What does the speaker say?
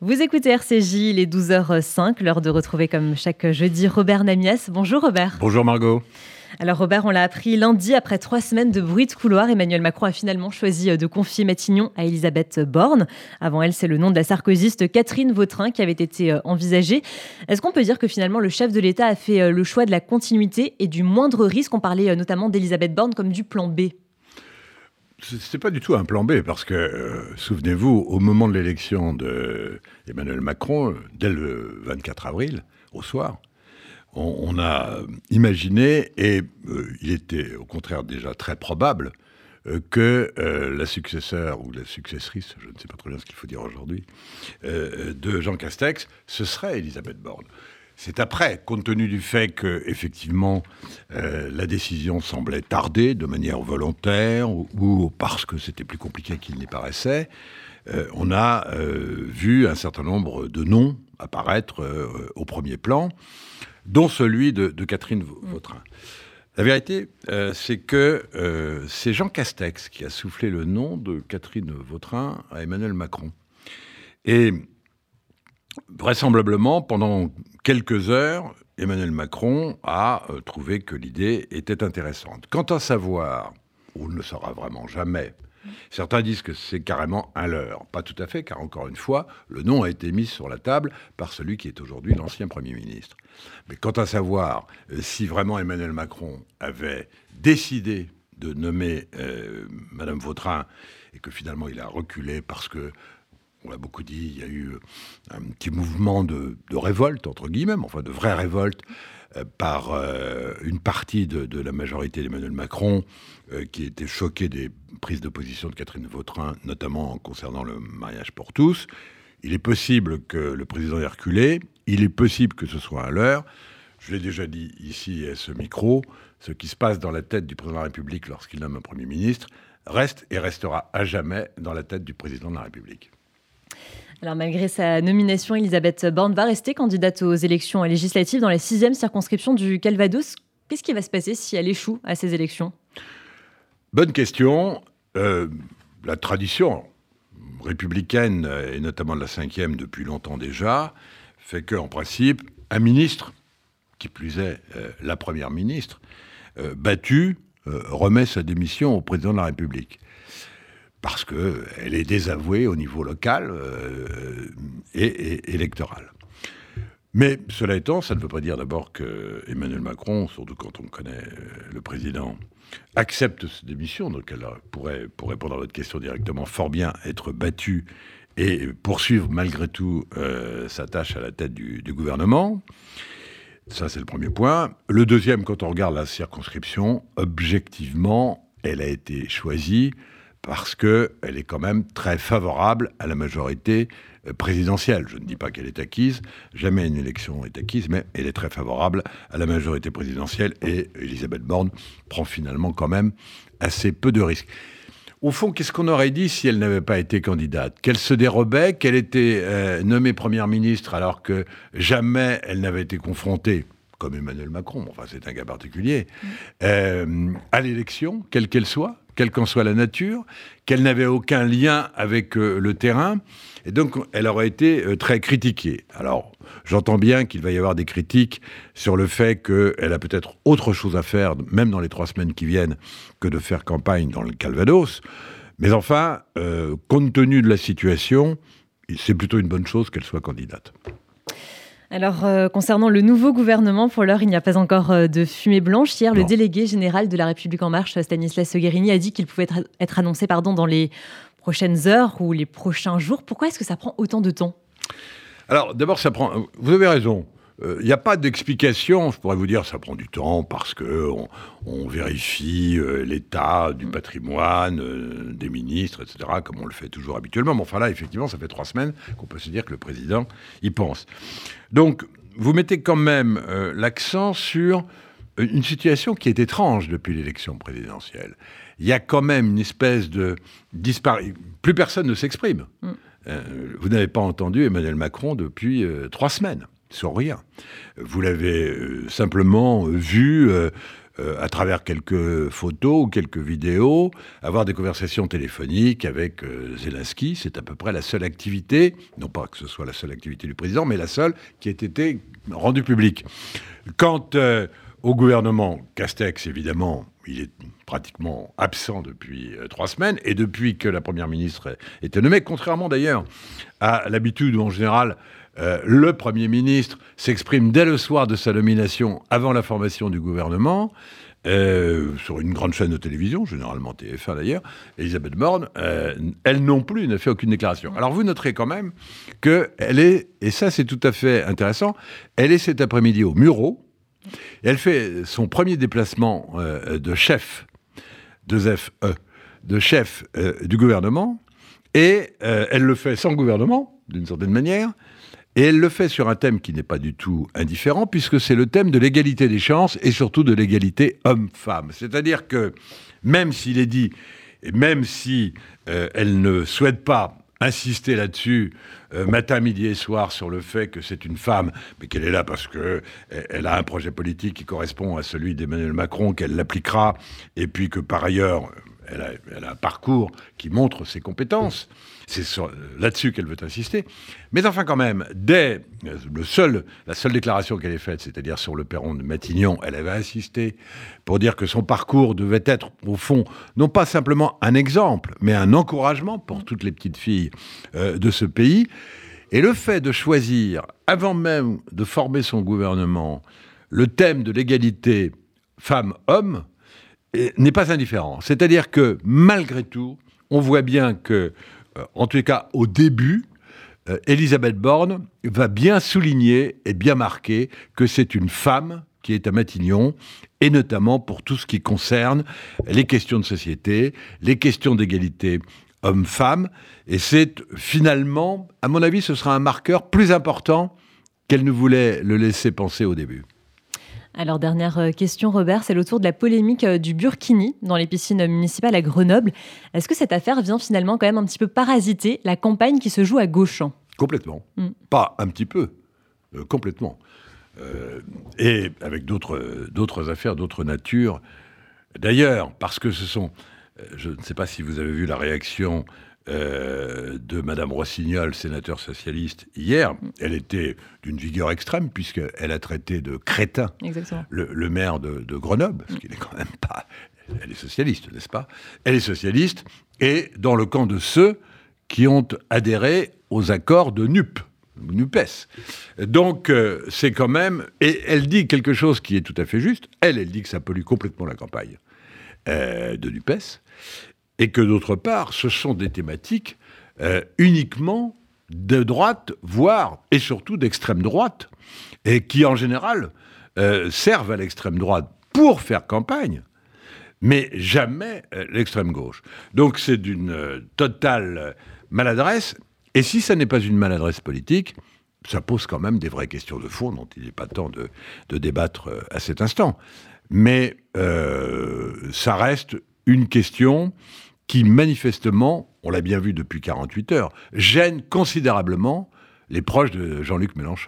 Vous écoutez RCJ, il est 12h05, l'heure de retrouver comme chaque jeudi Robert Namias. Bonjour Robert. Bonjour Margot. Alors Robert, on l'a appris lundi, après trois semaines de bruit de couloir, Emmanuel Macron a finalement choisi euh, de confier Matignon à Elisabeth Borne. Avant elle, c'est le nom de la sarkozyste Catherine Vautrin qui avait été euh, envisagé. Est-ce qu'on peut dire que finalement le chef de l'État a fait euh, le choix de la continuité et du moindre risque? On parlait notamment d'Elisabeth Borne comme du plan B. C'est pas du tout un plan B, parce que, euh, souvenez-vous, au moment de l'élection d'Emmanuel Macron, euh, dès le 24 avril, au soir, on, a imaginé, et euh, il était au contraire déjà très probable, que la successeur ou la successrice, je ne sais pas très bien ce qu'il faut dire aujourd'hui, de Jean Castex, ce serait Elisabeth Borne. C'est après, compte tenu du fait que effectivement euh, la décision semblait tarder de manière volontaire ou, parce que c'était plus compliqué qu'il n'y paraissait, euh, on a euh, vu un certain nombre de noms apparaître au premier plan, dont celui de, de Catherine Vautrin. La vérité, c'est que c'est Jean Castex qui a soufflé le nom de Catherine Vautrin à Emmanuel Macron. Et vraisemblablement, pendant quelques heures, Emmanuel Macron a euh, trouvé que l'idée était intéressante. Quant à savoir, on ne le saura vraiment jamais, Certains disent que c'est carrément un leurre. Pas tout à fait, car encore une fois, le nom a été mis sur la table par celui qui est aujourd'hui l'ancien Premier ministre. Mais quant à savoir euh, si vraiment Emmanuel Macron avait décidé de nommer euh, Madame Vautrin et que finalement il a reculé parce que on l'a beaucoup dit, il y a eu euh, un petit mouvement de, révolte, entre guillemets, enfin de vraie révolte, euh, par euh, une partie de, la majorité d'Emmanuel Macron, qui était choquée des prises de position de Catherine Vautrin, notamment concernant le mariage pour tous. Il est possible que le président ait reculé, il est possible que ce soit à l'heure. Je l'ai déjà dit ici à ce micro, ce qui se passe dans la tête du président de la République lorsqu'il nomme un Premier ministre reste et restera à jamais dans la tête du président de la République. Alors malgré sa nomination, Elisabeth Borne va rester candidate aux élections législatives dans la sixième circonscription du Calvados. Qu'est-ce qui va se passer si elle échoue à ces élections? Bonne question. Euh, la tradition républicaine, et notamment de la cinquième depuis longtemps déjà, fait qu'en principe, un ministre, qui plus est euh, la première ministre, euh, battue, remet sa démission au président de la République parce qu'elle est désavouée au niveau local euh, et, électoral. Mais cela étant, ça ne veut pas dire d'abord que Emmanuel Macron, surtout quand on connaît euh, le président, accepte cette démission, donc elle pourrait, pour répondre à votre question directement, fort bien être battue et poursuivre malgré tout euh, sa tâche à la tête du, du gouvernement. Ça, c'est le premier point. Le deuxième, quand on regarde la circonscription, objectivement, elle a été choisie parce qu'elle est quand même très favorable à la majorité euh, présidentielle. Je ne dis pas qu'elle est acquise, jamais une élection est acquise, mais elle est très favorable à la majorité présidentielle et Elisabeth Borne prend finalement quand même assez peu de risques. Au fond, qu'est-ce qu'on aurait dit si elle n'avait pas été candidate? Qu'elle se dérobait, qu'elle était euh, nommée première ministre alors que jamais elle n'avait été confrontée comme Emmanuel Macron, enfin c'est un cas particulier, euh, à l'élection, quelle qu'elle soit, quelle qu'en soit la nature, qu'elle n'avait aucun lien avec euh, le terrain, et donc elle aurait été euh, très critiquée. Alors, j'entends bien qu'il va y avoir des critiques sur le fait qu'elle a peut-être autre chose à faire, même dans les trois semaines qui viennent, que de faire campagne dans le Calvados. Mais enfin, euh, compte tenu de la situation, c'est plutôt une bonne chose qu'elle soit candidate. Alors, euh, concernant le nouveau gouvernement, pour l'heure, il n'y a pas encore euh, de fumée blanche. Hier, le délégué général de La République En Marche, Stanislas Guérini, a dit qu'il pouvait être, annoncé pardon, dans les prochaines heures ou les prochains jours. Pourquoi est-ce que ça prend autant de temps? Alors, d'abord, ça prend. Vous avez raison. Il euh, n'y a pas d'explication. Je pourrais vous dire ça prend du temps parce que on, vérifie euh, l'état du patrimoine euh, des ministres, etc., comme on le fait toujours habituellement. Mais enfin là, effectivement, ça fait trois semaines qu'on peut se dire que le président y pense. Donc, vous mettez quand même l'accent sur une situation qui est étrange depuis l'élection présidentielle. Il y a quand même une espèce de disparition. Plus personne ne s'exprime. Mm. vous n'avez pas entendu Emmanuel Macron depuis trois semaines sur rien. Vous l'avez euh, simplement vu euh, euh, à travers quelques photos ou quelques vidéos, avoir des conversations téléphoniques avec euh, Zelensky. C'est à peu près la seule activité, non pas que ce soit la seule activité du président, mais la seule qui ait été rendue publique. Quant euh, au gouvernement, Castex, évidemment, il est pratiquement absent depuis trois semaines, et depuis que la Première ministre était nommée, contrairement d'ailleurs à l'habitude en général euh, le Premier ministre s'exprime dès le soir de sa nomination, avant la formation du gouvernement, euh, sur une grande chaîne de télévision, généralement TF1 d'ailleurs, Elisabeth Borne, euh, elle non plus n'a fait aucune déclaration. Alors vous noterez quand même qu'elle est, et ça c'est tout à fait intéressant, elle est cet après-midi au Muro, elle fait son premier déplacement de chef, de ZEF, de chef du gouvernement, et elle le fait sans gouvernement, d'une certaine manière, et elle le fait sur un thème qui n'est pas du tout indifférent, puisque c'est le thème de l'égalité des chances et surtout de l'égalité homme-femme. C'est-à-dire que même s'il est dit, et même si euh, elle ne souhaite pas insister là-dessus euh, matin, midi et soir sur le fait que c'est une femme, mais qu'elle est là parce que elle a un projet politique qui correspond à celui d'Emmanuel Macron, qu'elle l'appliquera, et puis que par ailleurs elle a, un parcours qui montre ses compétences. C'est là-dessus qu'elle veut insister. Mais enfin, quand même, dès seul, la seule déclaration qu'elle ait faite, c'est-à-dire sur le perron de Matignon, elle avait insisté pour dire que son parcours devait être, au fond, non pas simplement un exemple, mais un encouragement pour toutes les petites filles euh, de ce pays. Et le fait de choisir, avant même de former son gouvernement, le thème de l'égalité femmes-hommes, n'est pas indifférent. C'est-à-dire que malgré tout, on voit bien que, euh, en les cas au début, euh, Elisabeth Borne va bien souligner et bien marquer que c'est une femme qui est à Matignon, et notamment pour tout ce qui concerne les questions de société, les questions d'égalité homme-femme. Et c'est finalement, à mon avis, ce sera un marqueur plus important qu'elle ne voulait le laisser penser au début. Alors, dernière euh, question, Robert, c'est autour de la polémique euh, du Burkini dans les piscines municipales à Grenoble. Est-ce que cette affaire vient finalement quand même un petit peu parasiter la campagne qui se joue à Gauchamp Complètement. Mm. Pas un petit peu, euh, complètement. et avec d'autres affaires, d'autres natures. D'ailleurs, parce que ce sont. Je ne sais pas si vous avez vu la réaction euh, de Madame Rossignol, sénateur socialiste, hier, elle était d'une vigueur extrême, puisqu'elle a traité de crétin le, maire de, Grenoble, ce qui n'est quand même pas. Elle est socialiste, n'est-ce pas? Elle est socialiste, et dans le camp de ceux qui ont adhéré aux accords de NUP. NUPES. Donc, euh, c'est quand même. Et elle dit quelque chose qui est tout à fait juste. Elle, elle dit que ça pollue complètement la campagne euh, de NUPES et que d'autre part, ce sont des thématiques euh, uniquement de droite, voire et surtout d'extrême droite, et qui en général euh, servent à l'extrême droite pour faire campagne, mais jamais euh, l'extrême gauche. Donc c'est d'une totale maladresse, et si ça n'est pas une maladresse politique, ça pose quand même des vraies questions de fond dont il n'est pas temps de, de, débattre à cet instant. Mais ça reste une question qui manifestement, on l'a bien vu depuis 48 heures, gêne considérablement les proches de Jean-Luc Mélenchon.